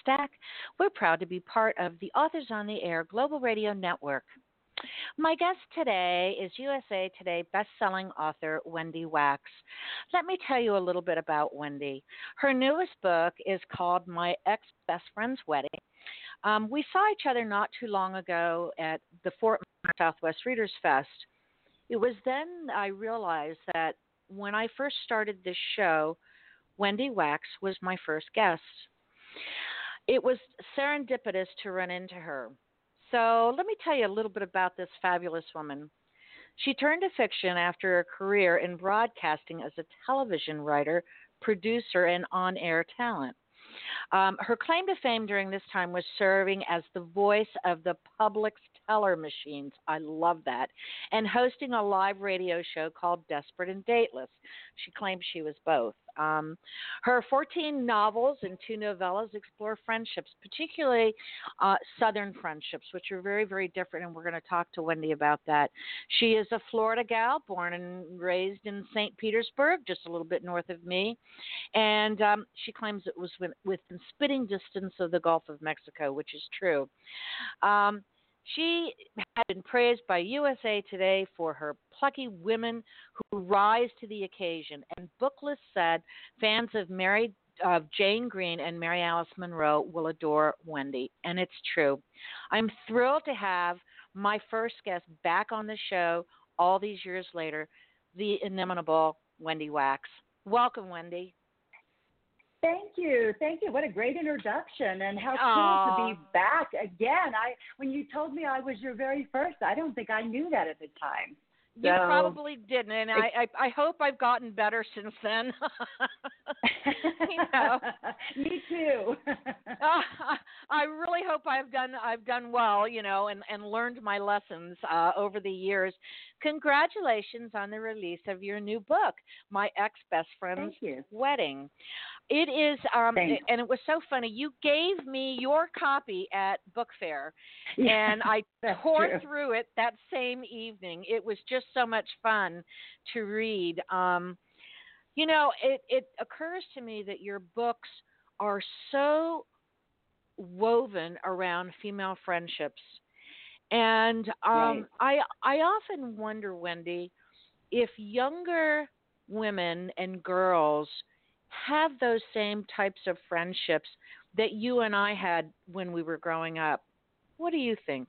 Stack. We're proud to be part of the Authors on the Air Global Radio Network. My guest today is USA Today best-selling author Wendy Wax. Let me tell you a little bit about Wendy. Her newest book is called My Ex-Best Friend's Wedding. Um, we saw each other not too long ago at the Fort Southwest Readers Fest. It was then I realized that when I first started this show, Wendy Wax was my first guest. It was serendipitous to run into her. So let me tell you a little bit about this fabulous woman. She turned to fiction after a career in broadcasting as a television writer, producer, and on air talent. Um, her claim to fame during this time was serving as the voice of the Publix teller machines. I love that. And hosting a live radio show called Desperate and Dateless. She claims she was both. Um, her 14 novels and two novellas explore friendships, particularly uh, Southern friendships, which are very, very different, and we're going to talk to Wendy about that. She is a Florida gal, born and raised in St. Petersburg, just a little bit north of me, and um, she claims it was within spitting distance of the Gulf of Mexico, which is true. Um, she had been praised by USA Today for her plucky women who rise to the occasion. And Booklist said fans of Mary of Jane Green and Mary Alice Monroe will adore Wendy. And it's true. I'm thrilled to have my first guest back on the show all these years later, the inimitable Wendy Wax. Welcome, Wendy. Thank you, thank you. What a great introduction, and how Aww. cool to be back again. I when you told me I was your very first, I don't think I knew that at the time. You probably didn't, and I, I I hope I've gotten better since then. you know. Me too. uh, I really hope I've done I've done well, you know, and and learned my lessons uh, over the years. Congratulations on the release of your new book, My Ex Best Friend's Wedding. It is, um, and it was so funny. You gave me your copy at Book Fair, yeah, and I tore true. through it that same evening. It was just so much fun to read. Um, you know, it, it occurs to me that your books are so woven around female friendships, and um, right. I I often wonder, Wendy, if younger women and girls have those same types of friendships that you and I had when we were growing up. What do you think?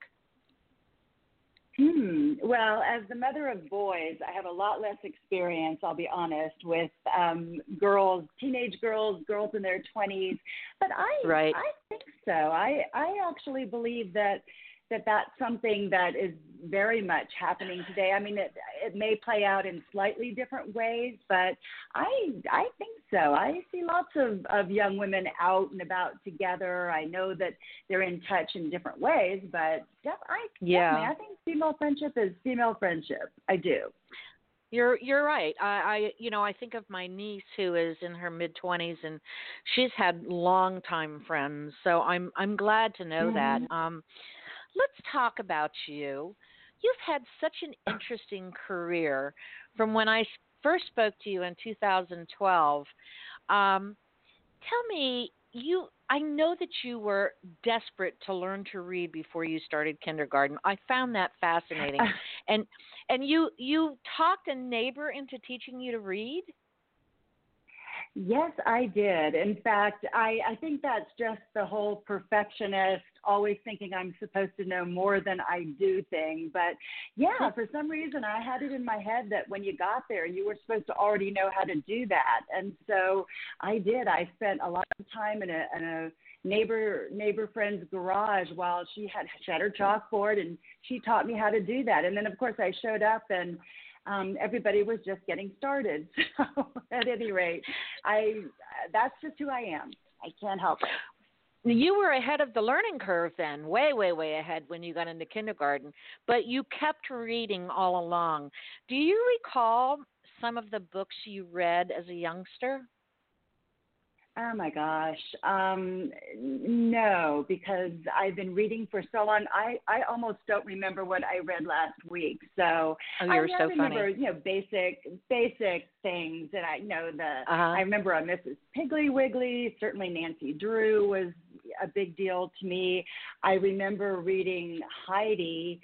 Hmm. Well, as the mother of boys, I have a lot less experience, I'll be honest, with um, girls, teenage girls, girls in their 20s. But I, right. I think so. I, I actually believe that that that's something that is very much happening today. I mean, it it may play out in slightly different ways, but I I think so. I see lots of of young women out and about together. I know that they're in touch in different ways, but yeah, I yeah, I think female friendship is female friendship. I do. You're you're right. I, I you know I think of my niece who is in her mid twenties and she's had long time friends. So I'm I'm glad to know mm-hmm. that. Um, let's talk about you. You've had such an interesting career from when I first spoke to you in 2012. Um, tell me, you. I know that you were desperate to learn to read before you started kindergarten. I found that fascinating, and and you you talked a neighbor into teaching you to read. Yes, I did. In fact, I, I think that's just the whole perfectionist, always thinking I'm supposed to know more than I do thing. But yeah, for some reason, I had it in my head that when you got there, you were supposed to already know how to do that. And so I did. I spent a lot of time in a, in a neighbor neighbor friend's garage while she had she had her chalkboard and she taught me how to do that. And then of course I showed up and um, everybody was just getting started. So at any rate, I that's just who I am. I can't help it. You were ahead of the learning curve then, way, way, way ahead when you got into kindergarten, but you kept reading all along. Do you recall some of the books you read as a youngster? Oh my gosh. Um, no, because I've been reading for so long. I, I almost don't remember what I read last week. So oh, you're I, so remember, funny. you know, basic basic things that I know the uh-huh. I remember a Mrs. Piggle-Wiggle, certainly Nancy Drew was a big deal to me. I remember reading Heidi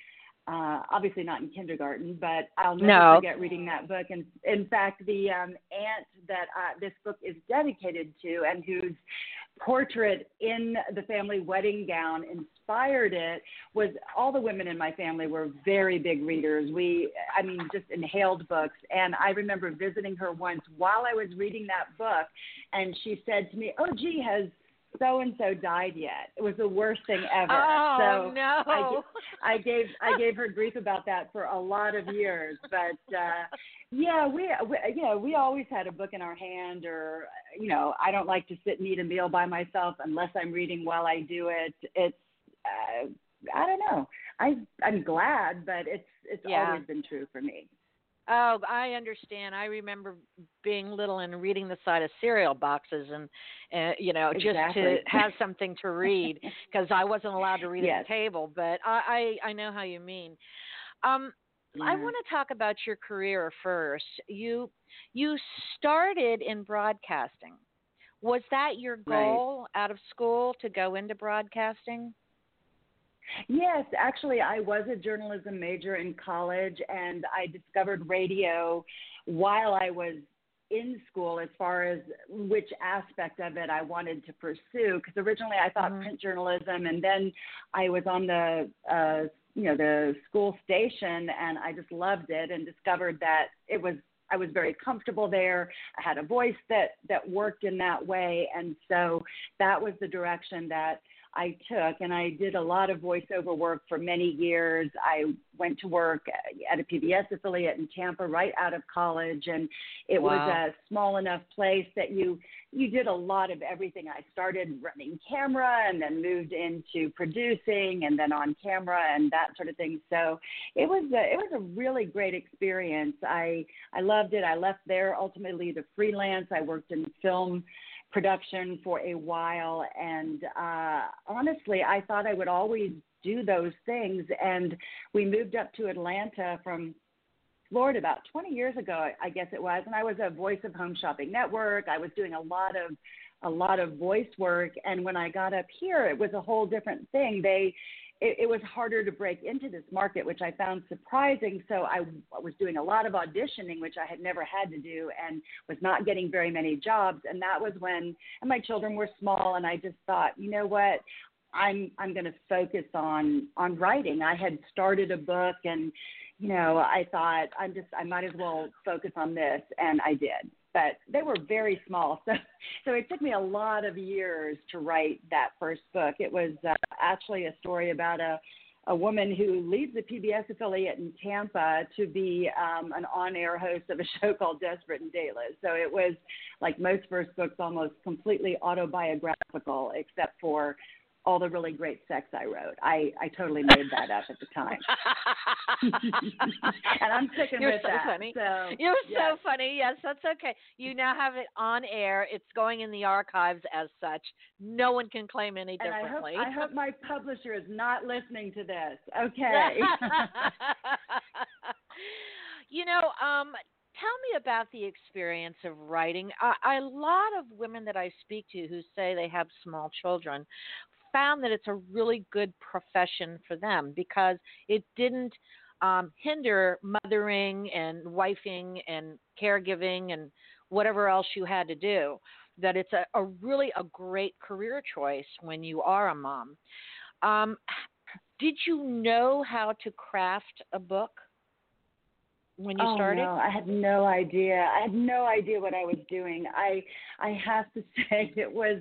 uh, obviously not in kindergarten, but I'll never no. forget reading that book. And in fact, the um, aunt that uh, this book is dedicated to, and whose portrait in the family wedding gown inspired it, was all the women in my family were very big readers. We, I mean, just inhaled books. And I remember visiting her once while I was reading that book, and she said to me, "Oh, gee, has." So and so died yet. It was the worst thing ever. Oh so no! I, I gave I gave her grief about that for a lot of years. But uh, yeah, we, we you know we always had a book in our hand, or you know I don't like to sit and eat a meal by myself unless I'm reading while I do it. It's uh, I don't know. I I'm glad, but it's it's yeah. always been true for me. Oh, I understand. I remember being little and reading the side of cereal boxes, and uh, you know, just to have something to read because I wasn't allowed to read yes. at the table. But I, I, I know how you mean. Um, yeah. I want to talk about your career first. You, you started in broadcasting. Was that your goal right. out of school to go into broadcasting? Yes, actually, I was a journalism major in college, and I discovered radio while I was in school as far as which aspect of it I wanted to pursue. Because originally I thought mm-hmm. print journalism, and then I was on the uh, you know the school station, and I just loved it and discovered that it was I was very comfortable there. I had a voice that that worked in that way, and so that was the direction that I took, and I did a lot of voiceover work for many years. I went to work at a PBS affiliate in Tampa right out of college, and it wow. was a small enough place that you you did a lot of everything. I started running camera, and then moved into producing, and then on camera, and that sort of thing. So it was a, it was a really great experience. I I loved it. I left there ultimately to freelance. I worked in film production for a while. And uh, honestly, I thought I would always do those things. And we moved up to Atlanta from Florida about 20 years ago, I guess it was. And I was a voice of Home Shopping Network. I was doing a lot of a lot of voice work and when i got up here it was a whole different thing they it, it was harder to break into this market, which I found surprising. So I, was doing a lot of auditioning, which I had never had to do, and was not getting very many jobs. And that was when, and my children were small, and I just thought, you know what, I'm I'm going to focus on on writing. I had started a book, and you know, I thought I'm just I might as well focus on this, and I did but they were very small. So, so it took me a lot of years to write that first book. It was uh, actually a story about a a woman who leaves a PBS affiliate in Tampa to be um, an on-air host of a show called Desperate and Dateless. So it was like most first books, almost completely autobiographical, except for all the really great sex I wrote. I, I totally made that up at the time. and I'm sticking You're with so that. Funny. So, You're yes. so funny. Yes, that's okay. You now have it on air. It's going in the archives as such. No one can claim any and differently. I hope, I hope my publisher is not listening to this. Okay. you know, um, tell me about the experience of writing. A, a lot of women that I speak to who say they have small children found that it's a really good profession for them because it didn't um, hinder mothering and wifing and caregiving and whatever else you had to do. That it's a, a really a great career choice when you are a mom. Um, did you know how to craft a book when you oh, started? No, I had no idea. I had no idea what I was doing. I I have to say it was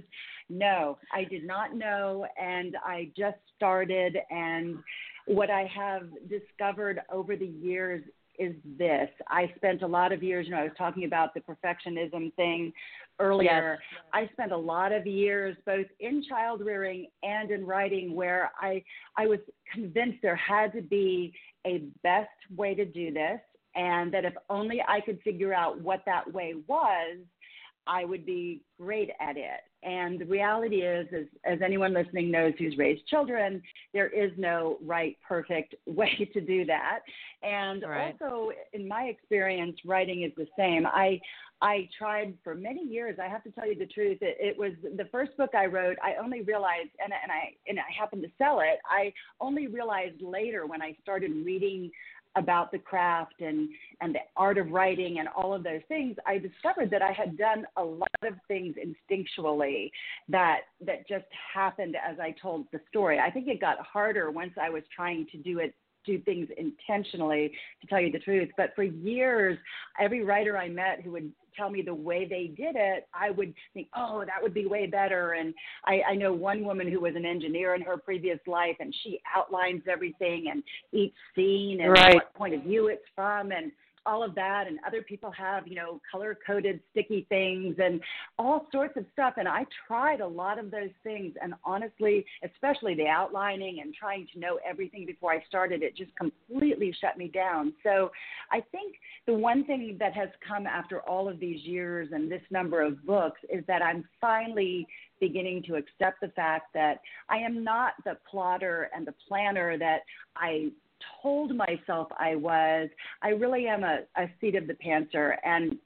no, I did not know and I just started and what I have discovered over the years is this. I spent a lot of years, you know, I was talking about the perfectionism thing earlier. Yes. I spent a lot of years both in child rearing and in writing where I I was convinced there had to be a best way to do this and that if only I could figure out what that way was, I would be great at it. And the reality is, as, as anyone listening knows who's raised children, there is no right, perfect way to do that. And right. also, in my experience, writing is the same. I I tried for many years. I have to tell you the truth. It, it was the first book I wrote. I only realized, and, and I and I happened to sell it. I only realized later when I started reading about the craft and and the art of writing and all of those things i discovered that i had done a lot of things instinctually that that just happened as i told the story. I think it got harder once i was trying to do it do things intentionally to tell you the truth but for years every writer i met who would tell me the way they did it, I would think, oh, that would be way better. And I, I know one woman who was an engineer in her previous life, and she outlines everything and each scene and right. what point of view it's from. And all of that and other people have you know color coded sticky things and all sorts of stuff and i tried a lot of those things and honestly especially the outlining and trying to know everything before i started it just completely shut me down. So i think the one thing that has come after all of these years and this number of books is that i'm finally beginning to accept the fact that I am not the plotter and the planner that I told myself I was, I really am a, a seat of the pantser. And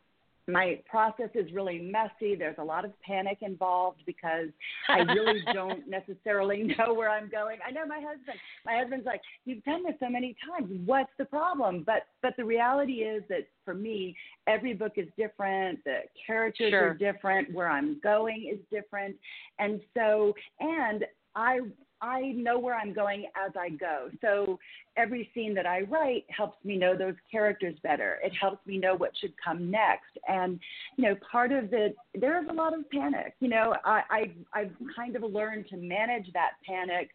my process is really messy. There's a lot of panic involved because I really don't necessarily know where I'm going. I know my husband. My husband's like, "You've done this so many times. What's the problem?" But but the reality is that for me, every book is different. The characters sure. are different. Where I'm going is different, and so and I I know where I'm going as I go. So every scene that I write helps me know those characters better. It helps me know what should come next. And you know, part of it there is a lot of panic. You know, I, I I've kind of learned to manage that panic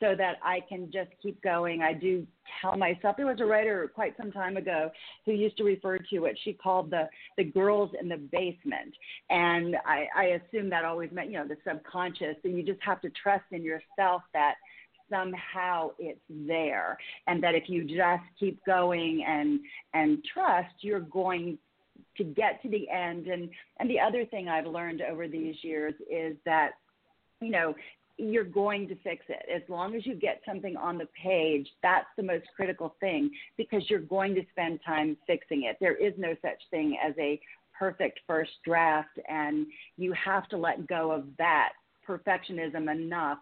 so that I can just keep going. I do tell myself there was a writer quite some time ago who used to refer to what she called the the girls in the basement, and I, I assume that always meant you know the subconscious. So you just have to trust in yourself that somehow it's there, and that if you just keep going and and trust, you're going to get to the end. And and the other thing I've learned over these years is that you know you're going to fix it. As long as you get something on the page, that's the most critical thing because you're going to spend time fixing it. There is no such thing as a perfect first draft, and you have to let go of that perfectionism enough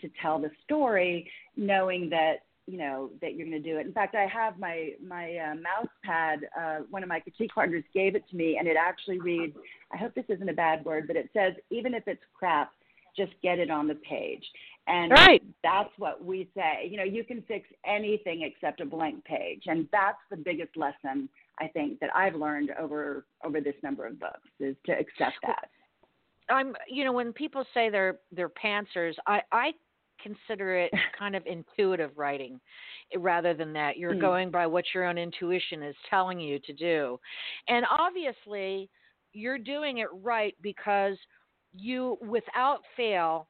to tell the story, knowing that you know that you're going to do it. In fact, I have my my uh, mouse pad. Uh, one of my critique partners gave it to me, and it actually reads. I hope this isn't a bad word, but it says, "Even if it's crap, just get it on the page. And right. that's what we say. You know, you can fix anything except a blank page. And that's the biggest lesson I think that I've learned over over this number of books is to accept that. I'm you know, when people say they're they're pantsers, I, I consider it kind of intuitive writing rather than that. You're mm. going by what your own intuition is telling you to do. And obviously you're doing it right because – you, without fail,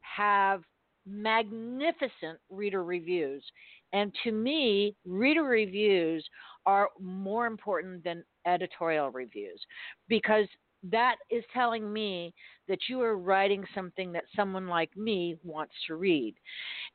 have magnificent reader reviews. And to me, reader reviews are more important than editorial reviews because that is telling me that you are writing something that someone like me wants to read.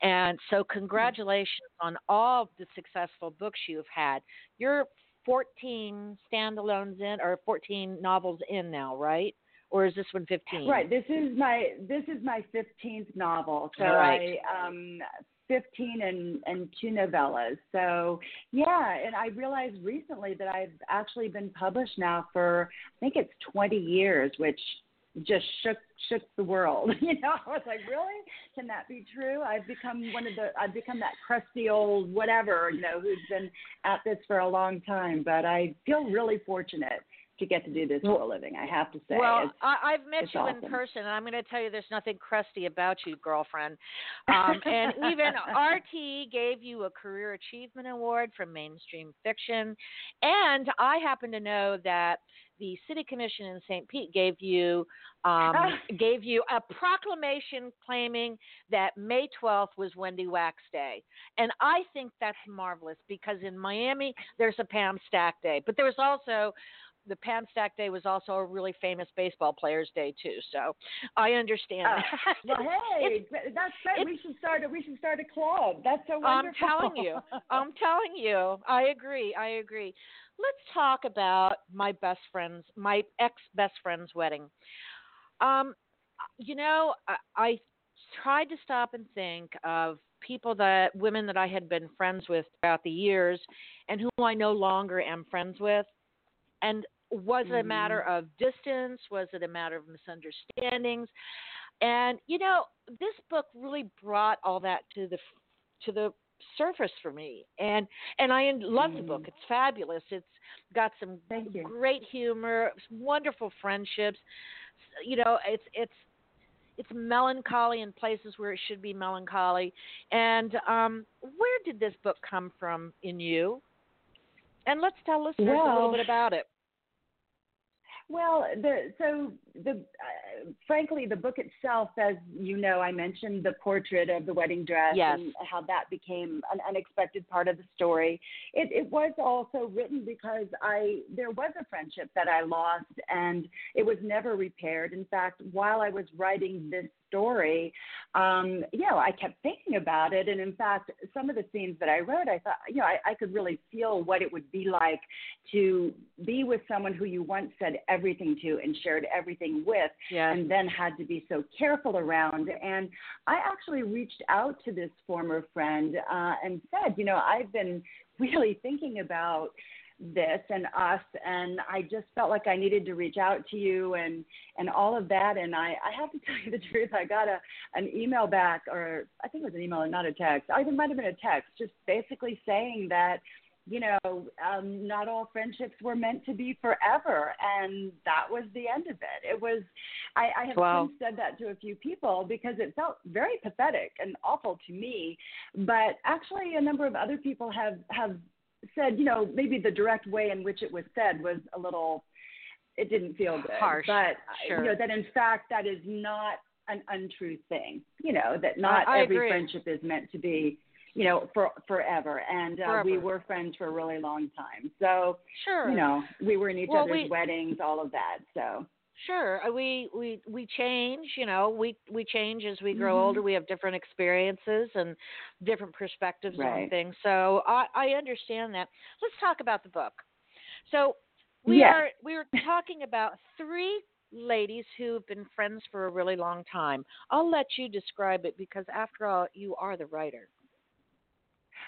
And so, congratulations on all the successful books you've had. You're 14 standalones in, or 14 novels in now, right? Or is this one 15? Right. This is my this is my 15th novel. So right. I um 15 and and two novellas. So yeah, and I realized recently that I've actually been published now for I think it's 20 years, which just shook shook the world. You know, I was like, really? Can that be true? I've become one of the I've become that crusty old whatever, you know, who's been at this for a long time. But I feel really fortunate to get to do this for a living. I have to say. Well, I, have met you awesome. in person, and I'm going to tell you, there's nothing crusty about you, girlfriend. Um, and even RT gave you a Career Achievement Award from Mainstream Fiction, and I happen to know that the City Commission in St. Pete gave you um, gave you a proclamation claiming that May 12th was Wendy Wax Day, and I think that's marvelous because in Miami there's a Pam Stack Day, but there was also the Pam Stack Day was also a really famous baseball players' day too. So I understand. Uh, well, hey, that's great. We should start. A, we should start a club. That's so wonderful. I'm telling you. I'm telling you. I agree. I agree. Let's talk about my best friend's, my ex best friend's wedding. Um, you know, I, I tried to stop and think of people that women that I had been friends with throughout the years and who I no longer am friends with. And was it a matter mm-hmm. of distance? Was it a matter of misunderstandings? And you know, this book really brought all that to the to the surface for me. And and I love mm the book. Mm-hmm. It's fabulous. It's got some great humor, wonderful friendships. You know, it's it's it's melancholy in places where it should be melancholy. And um, where did this book come from in you? And let's tell listeners well, a little bit about it. Well, the so the uh, frankly the book itself, as you know, I mentioned the portrait of the wedding dress yes. and how that became an unexpected part of the story. It, it was also written because I there was a friendship that I lost and it was never repaired. In fact, while I was writing this story, um, you know, I kept thinking about it. And in fact, some of the scenes that I wrote, I thought, you know, I, I could really feel what it would be like to be with someone who you once said everything to and shared everything with, yes. and then had to be so careful around. And I actually reached out to this former friend uh, and said, you know, I've been really thinking about this and us and I just felt like I needed to reach out to you and and all of that. And I I have to tell you the truth I got a an email back or I think it was an email and not a text. I think it might have been a text just basically saying that you know um not all friendships were meant to be forever and that was the end of it. It was I I have wow. since said that to a few people because it felt very pathetic and awful to me. But actually a number of other people have have said, you know, maybe the direct way in which it was said was a little, it didn't feel good. Harsh. But, sure. you know, that in fact, that is not an untrue thing. You know, that not I every agree. friendship is meant to be, you know, for forever. And uh, forever. we were friends for a really long time. So, sure. you know, we were in each well, other's we, weddings, all of that. So, Sure, uh, we we we change. You know, we we change as we grow mm-hmm. older. We have different experiences and different perspectives right. on things. So I I understand that. Let's talk about the book. So we yes. are we were talking about three ladies who've been friends for a really long time. I'll let you describe it because after all, you are the writer.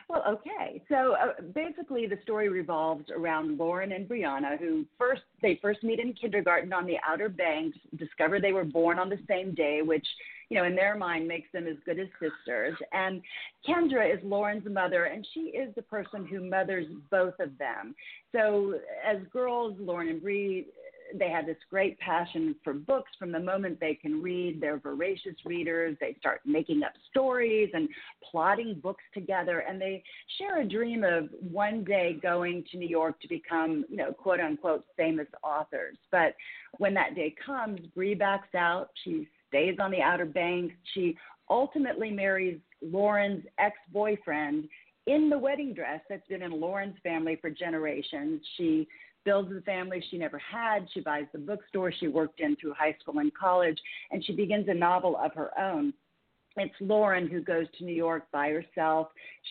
Well, okay. So uh, basically, the story revolves around Lauren and Brianna, who first they first meet in kindergarten on the Outer Banks, discover they were born on the same day, which you know in their mind makes them as good as sisters. And Kendra is Lauren's mother, and she is the person who mothers both of them. So as girls, Lauren and Bree they have this great passion for books from the moment they can read. They're voracious readers. They start making up stories and plotting books together. And they share a dream of one day going to New York to become, you know, quote unquote, famous authors. But when that day comes, Bree backs out. She stays on the Outer Banks. She ultimately marries Lauren's ex boyfriend in the wedding dress that's been in Lauren's family for generations. She builds the family she never had. She buys the bookstore she worked in through high school and college, and she begins a novel of her own. It's Lauren who goes to New York by herself.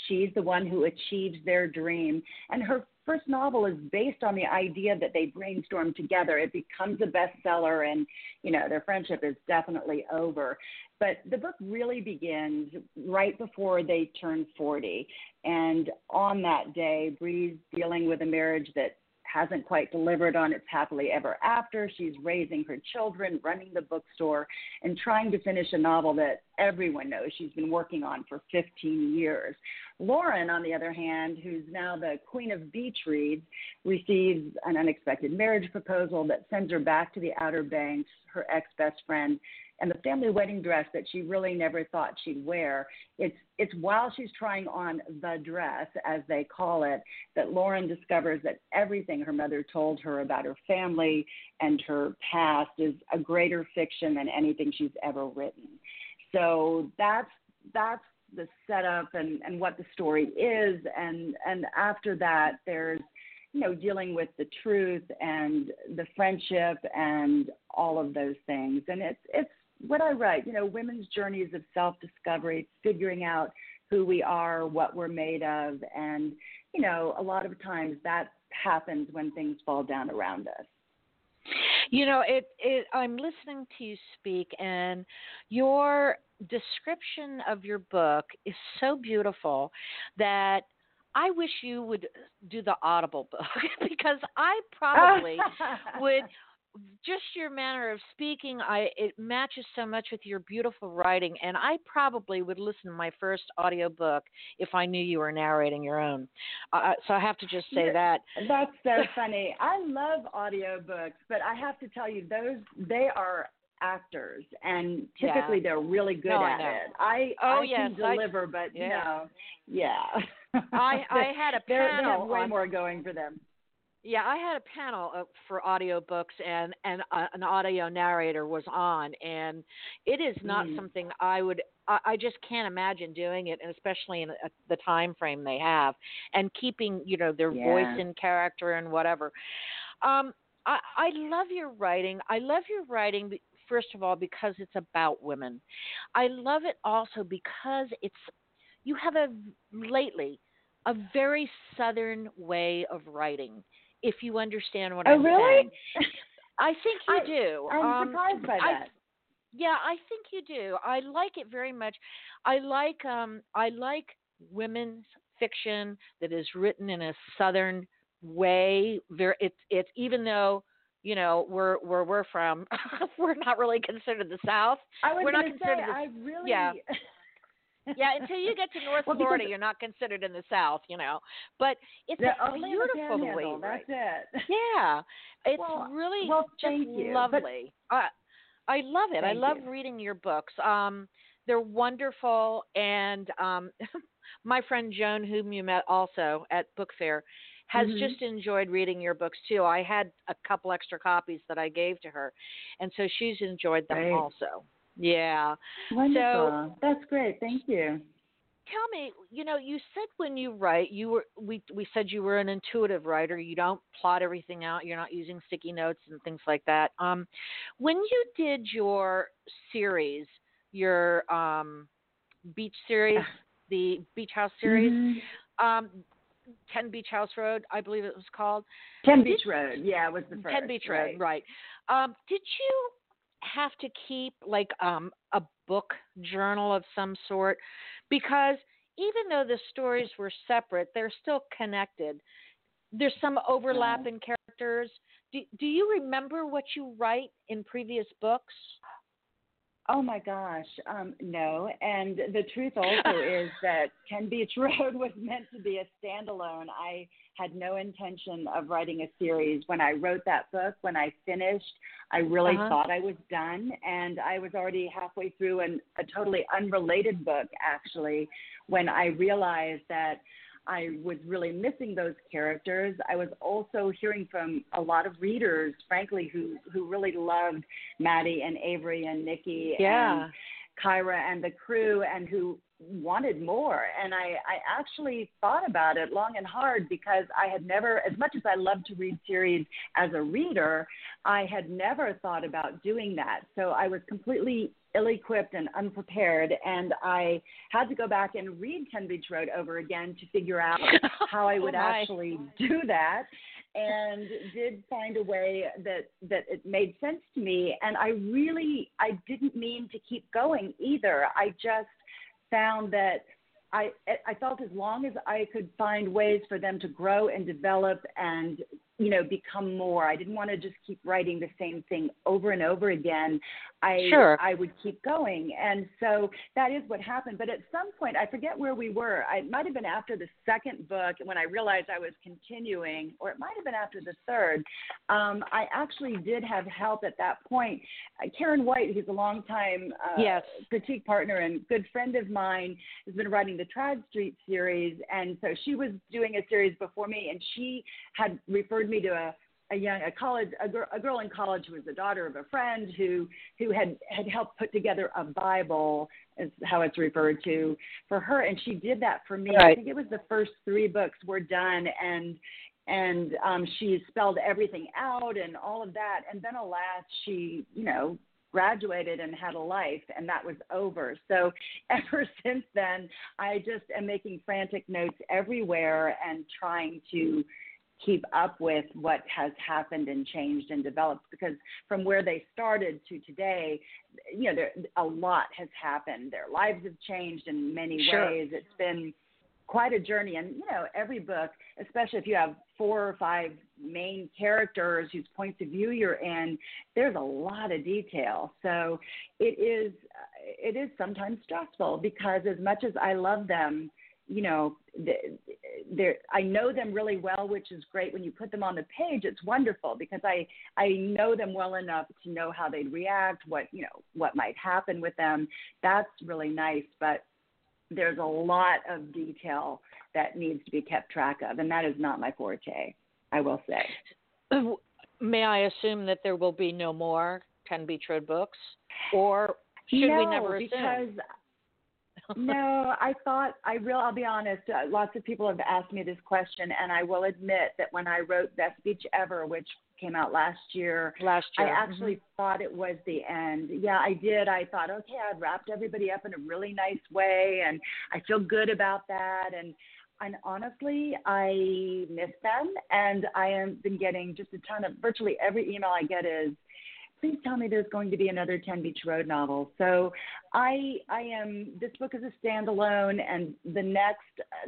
She's the one who achieves their dream. And her first novel is based on the idea that they brainstorm together. It becomes a bestseller, and, you know, their friendship is definitely over. But the book really begins right before they turn 40. And on that day, Bree's dealing with a marriage that hasn't quite delivered on its happily ever after. She's raising her children, running the bookstore, and trying to finish a novel that everyone knows she's been working on for 15 years. Lauren, on the other hand, who's now the queen of beach reads, receives an unexpected marriage proposal that sends her back to the Outer Banks, her ex best friend, and the family wedding dress that she really never thought she'd wear. It's it's while she's trying on the dress, as they call it, that Lauren discovers that everything her mother told her about her family and her past is a greater fiction than anything she's ever written. So that's that's the setup and, and what the story is and and after that there's you know, dealing with the truth and the friendship and all of those things. And it's it's what I write, you know, women's journeys of self-discovery, figuring out who we are, what we're made of, and you know, a lot of times that happens when things fall down around us. You know, it, it I'm listening to you speak and your description of your book is so beautiful that I wish you would do the Audible book because I probably would just your manner of speaking i it matches so much with your beautiful writing and i probably would listen to my first audio book if i knew you were narrating your own uh, so i have to just say that that's so funny i love audiobooks but i have to tell you those they are actors and typically yeah. they're really good no, at I it. I oh I yes, can deliver, I, but yeah. know, yeah. I I had a panel. they have way on, more going for them. Yeah, I had a panel for audiobooks and and uh, an audio narrator was on and it is not mm. something I would I, I just can't imagine doing it and especially in a, the time frame they have and keeping, you know, their yeah. voice and character and whatever. Um I, I love your writing. I love your writing first of all because it's about women. I love it also because it's you have a lately a very southern way of writing if you understand what oh, I'm really? saying. I think you I, do. I'm um, surprised by that. I, yeah, I think you do. I like it very much. I like um I like women's fiction that is written in a southern way. Very it's it's even though you know, where where we're from, we're not really considered the South. I was we're not considered. Say, the, I really. Yeah. yeah, until you get to North well, Florida, you're not considered in the South, you know. But it's the, a beautiful way That's it. Yeah, it's well, really well, just you. lovely. But, I I love it. I love you. reading your books. Um, they're wonderful, and um, my friend Joan, whom you met also at book fair, has mm-hmm. just enjoyed reading your books too. I had a couple extra copies that I gave to her, and so she's enjoyed them great. also. Yeah. Wonderful. So, That's great. Thank you. Tell me, you know, you said when you write, you were we we said you were an intuitive writer. You don't plot everything out. You're not using sticky notes and things like that. Um, when you did your series, your um, beach series, the Beach House series, mm-hmm. um, 10 Beach House Road, I believe it was called. 10 Beach Road, yeah, it was the first. 10 Beach right. Road, right. Um, did you have to keep like um, a book journal of some sort? Because even though the stories were separate, they're still connected. There's some overlap yeah. in characters. Do, do you remember what you write in previous books? Oh my gosh, um, no. And the truth also is that 10 Beach Road was meant to be a standalone. I had no intention of writing a series. When I wrote that book, when I finished, I really uh-huh. thought I was done. And I was already halfway through an, a totally unrelated book, actually, when I realized that I was really missing those characters. I was also hearing from a lot of readers, frankly, who who really loved Maddie and Avery and Nikki yeah. and Kyra and the crew, and who wanted more. And I, I actually thought about it long and hard because I had never, as much as I love to read series as a reader, I had never thought about doing that. So I was completely ill equipped and unprepared. And I had to go back and read 10 Beach Road over again to figure out oh how I would oh actually do that. And did find a way that that it made sense to me. And I really I didn't mean to keep going either. I just found that I I felt as long as I could find ways for them to grow and develop and you know become more. I didn't want to just keep writing the same thing over and over again. I sure. I would keep going, and so that is what happened. But at some point, I forget where we were. I, it might have been after the second book when I realized I was continuing, or it might have been after the third. Um, I actually did have help at that point. Uh, Karen White, who's a longtime uh, yes. critique partner and good friend of mine, has been writing the Tradd Street series, and so she was doing a series before me, and she had referred referred me to a a young a college a, girl, a girl in college who was the daughter of a friend who who had had helped put together a bible is how it's referred to for her and she did that for me right. i think it was the first three books were done and and um, she spelled everything out and all of that. And then, alas, she, you know, graduated and had a life, and that was over. So, ever since then, I just am making frantic notes everywhere and trying to keep up with what has happened and changed and developed because from where they started to today you know there a lot has happened their lives have changed in many sure. ways it's been quite a journey. And, you know, every book, especially if you have four or five main characters whose points of view you're in, there's a lot of detail. So it is, it is sometimes stressful because as much as I love them, you know, they're, I know them really well, which is great. When you put them on the page, it's wonderful because I I know them well enough to know how they'd react, what you know, what might happen with them. That's really nice. But there's a lot of detail that needs to be kept track of, and that is not my forte, I will say. May I assume that there will be no more Ten Beach Road books, or should no, we never assume? because no, I thought I real. I'll be honest. Uh, lots of people have asked me this question, and I will admit that when I wrote Best Beach Ever, which came out last year. Last year. I actually mm-hmm. thought it was the end. Yeah, I did. I thought, okay, I've wrapped everybody up in a really nice way, and I feel good about that. And and honestly, I miss them, and I have been getting just a ton of virtually every email I get is please tell me there's going to be another Ten Beach Road novel. So I I am this book is a standalone, and the next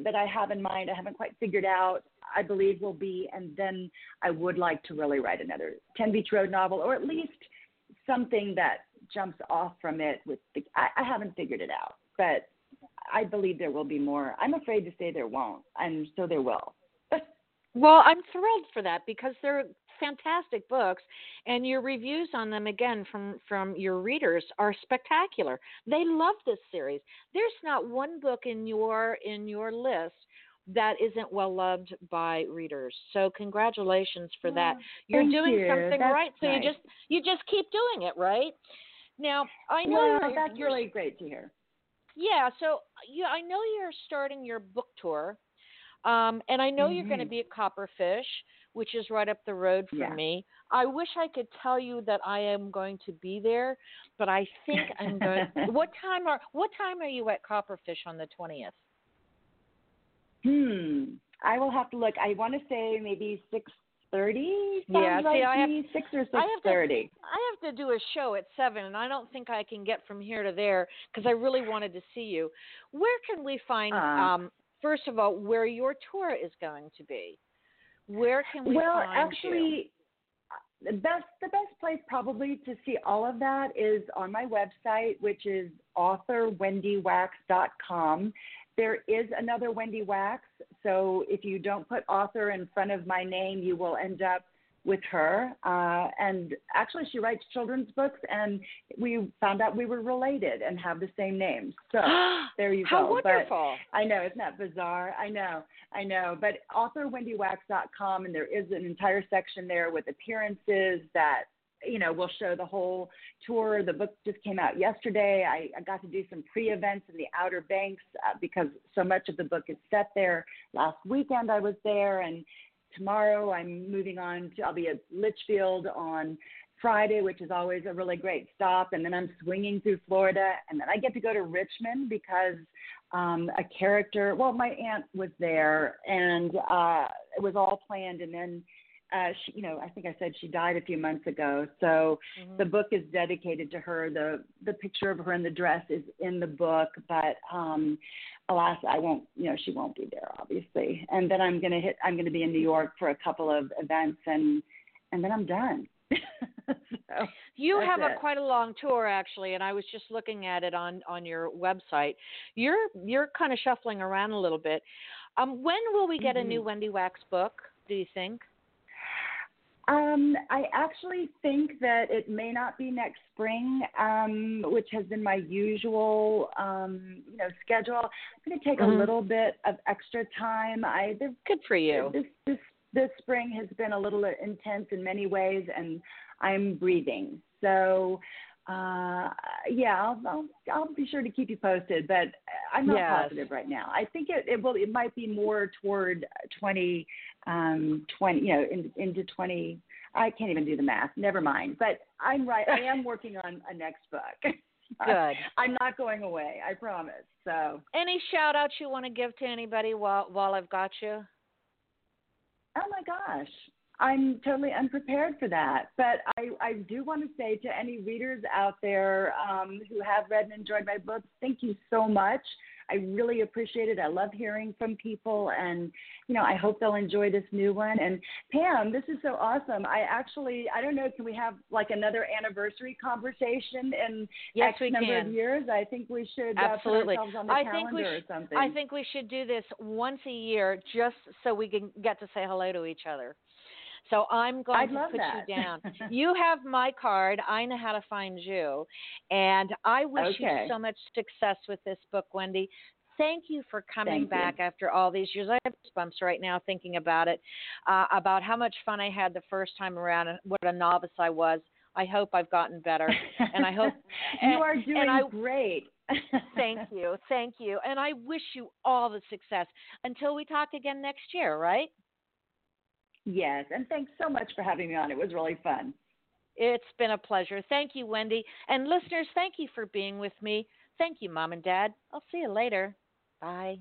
that I have in mind I haven't quite figured out. I believe will be, and then I would like to really write another Ten Beach Road novel, or at least something that jumps off from it. With the I, I haven't figured it out, but I believe there will be more. I'm afraid to say there won't, and so there will. well, I'm thrilled for that because they're fantastic books and your reviews on them again from from your readers are spectacular. They love this series. There's not one book in your in your list that isn't well loved by readers. So congratulations for that. You're doing you. something that's right so nice. you just you just keep doing it right? Now i know well, you're, that's really great to hear. Yeah so you i know you're starting your book tour um, and I know mm-hmm. you're going to be at Copperfish, which is right up the road from yeah. me. I wish I could tell you that I am going to be there, but I think I'm going. what time are What time are you at Copperfish on the twentieth? Hmm. I will have to look. I want to say maybe six thirty. Yeah, right see, I have, six or six thirty. I have to do a show at seven, and I don't think I can get from here to there because I really wanted to see you. Where can we find? Uh, um, first of all, where your tour is going to be? Where can we well, find actually, you? the best the best place probably to see all of that is on my website, which is authorwendywax.com. There is another Wendy Wax, so if you don't put author in front of my name, you will end up with her. Uh, and actually, she writes children's books, and we found out we were related and have the same name. So there you How go. wonderful! But I know, isn't that bizarre? I know, I know. But authorwendywax.com, and there is an entire section there with appearances that you know, we'll show the whole tour. The book just came out yesterday. I, I got to do some pre-events in the Outer Banks uh, because so much of the book is set there. Last weekend I was there, and tomorrow I'm moving on to, I'll be at Litchfield on Friday, which is always a really great stop. And then I'm swinging through Florida. And then I get to go to Richmond because um, a character, well, my aunt was there and uh, it was all planned. And then, uh, she, you know, I think I said she died a few months ago. So mm-hmm. the book is dedicated to her. The, the picture of her in the dress is in the book, but um, alas, I won't, you know, she won't be there, obviously. And then I'm gonna hit. I'm gonna be in New York for a couple of events, and and then I'm done. so, you have it. a quite a long tour actually, and I was just looking at it on on your website. You're you're kind of shuffling around a little bit. Um, when will we get mm-hmm. a new Wendy Wax book? Do you think? Um, I actually think that it may not be next spring, um, which has been my usual, um, you know, schedule. I'm going to take mm-hmm. a little bit of extra time. I this, good for you. This this this spring has been a little intense in many ways, and I'm breathing. So uh, yeah, I'll, I'll, I'll be sure to keep you posted, but I'm not yes. positive right now. I think it, it will. It might be more toward 20, um, 20, you know, in, into 20. I can't even do the math. Never mind. But I'm right. I am working on a next book. Good. I'm not going away. I promise. So. Any shout outs you want to give to anybody while while I've got you? Oh my gosh. I'm totally unprepared for that. But I, I do want to say to any readers out there um, who have read and enjoyed my books, thank you so much. I really appreciate it. I love hearing from people, and you know, I hope they'll enjoy this new one. And Pam, this is so awesome. I actually, I don't know, can we have like another anniversary conversation in yes, X we number can. of years? I think we should absolutely. Uh, put ourselves on the I calendar think we or something. I think we should do this once a year, just so we can get to say hello to each other. So I'm going I'd to put that. you down. you have my card. I know how to find you. And I wish okay. you so much success with this book, Wendy. Thank you for coming Thank back you. after all these years. I have bumps right now thinking about it, uh, about how much fun I had the first time around and what a novice I was. I hope I've gotten better. And I hope you and, are doing I, great. thank you. Thank you. And I wish you all the success until we talk again next year, right? Yes, and thanks so much for having me on. It was really fun. It's been a pleasure. Thank you, Wendy. And listeners, thank you for being with me. Thank you, Mom and Dad. I'll see you later. Bye.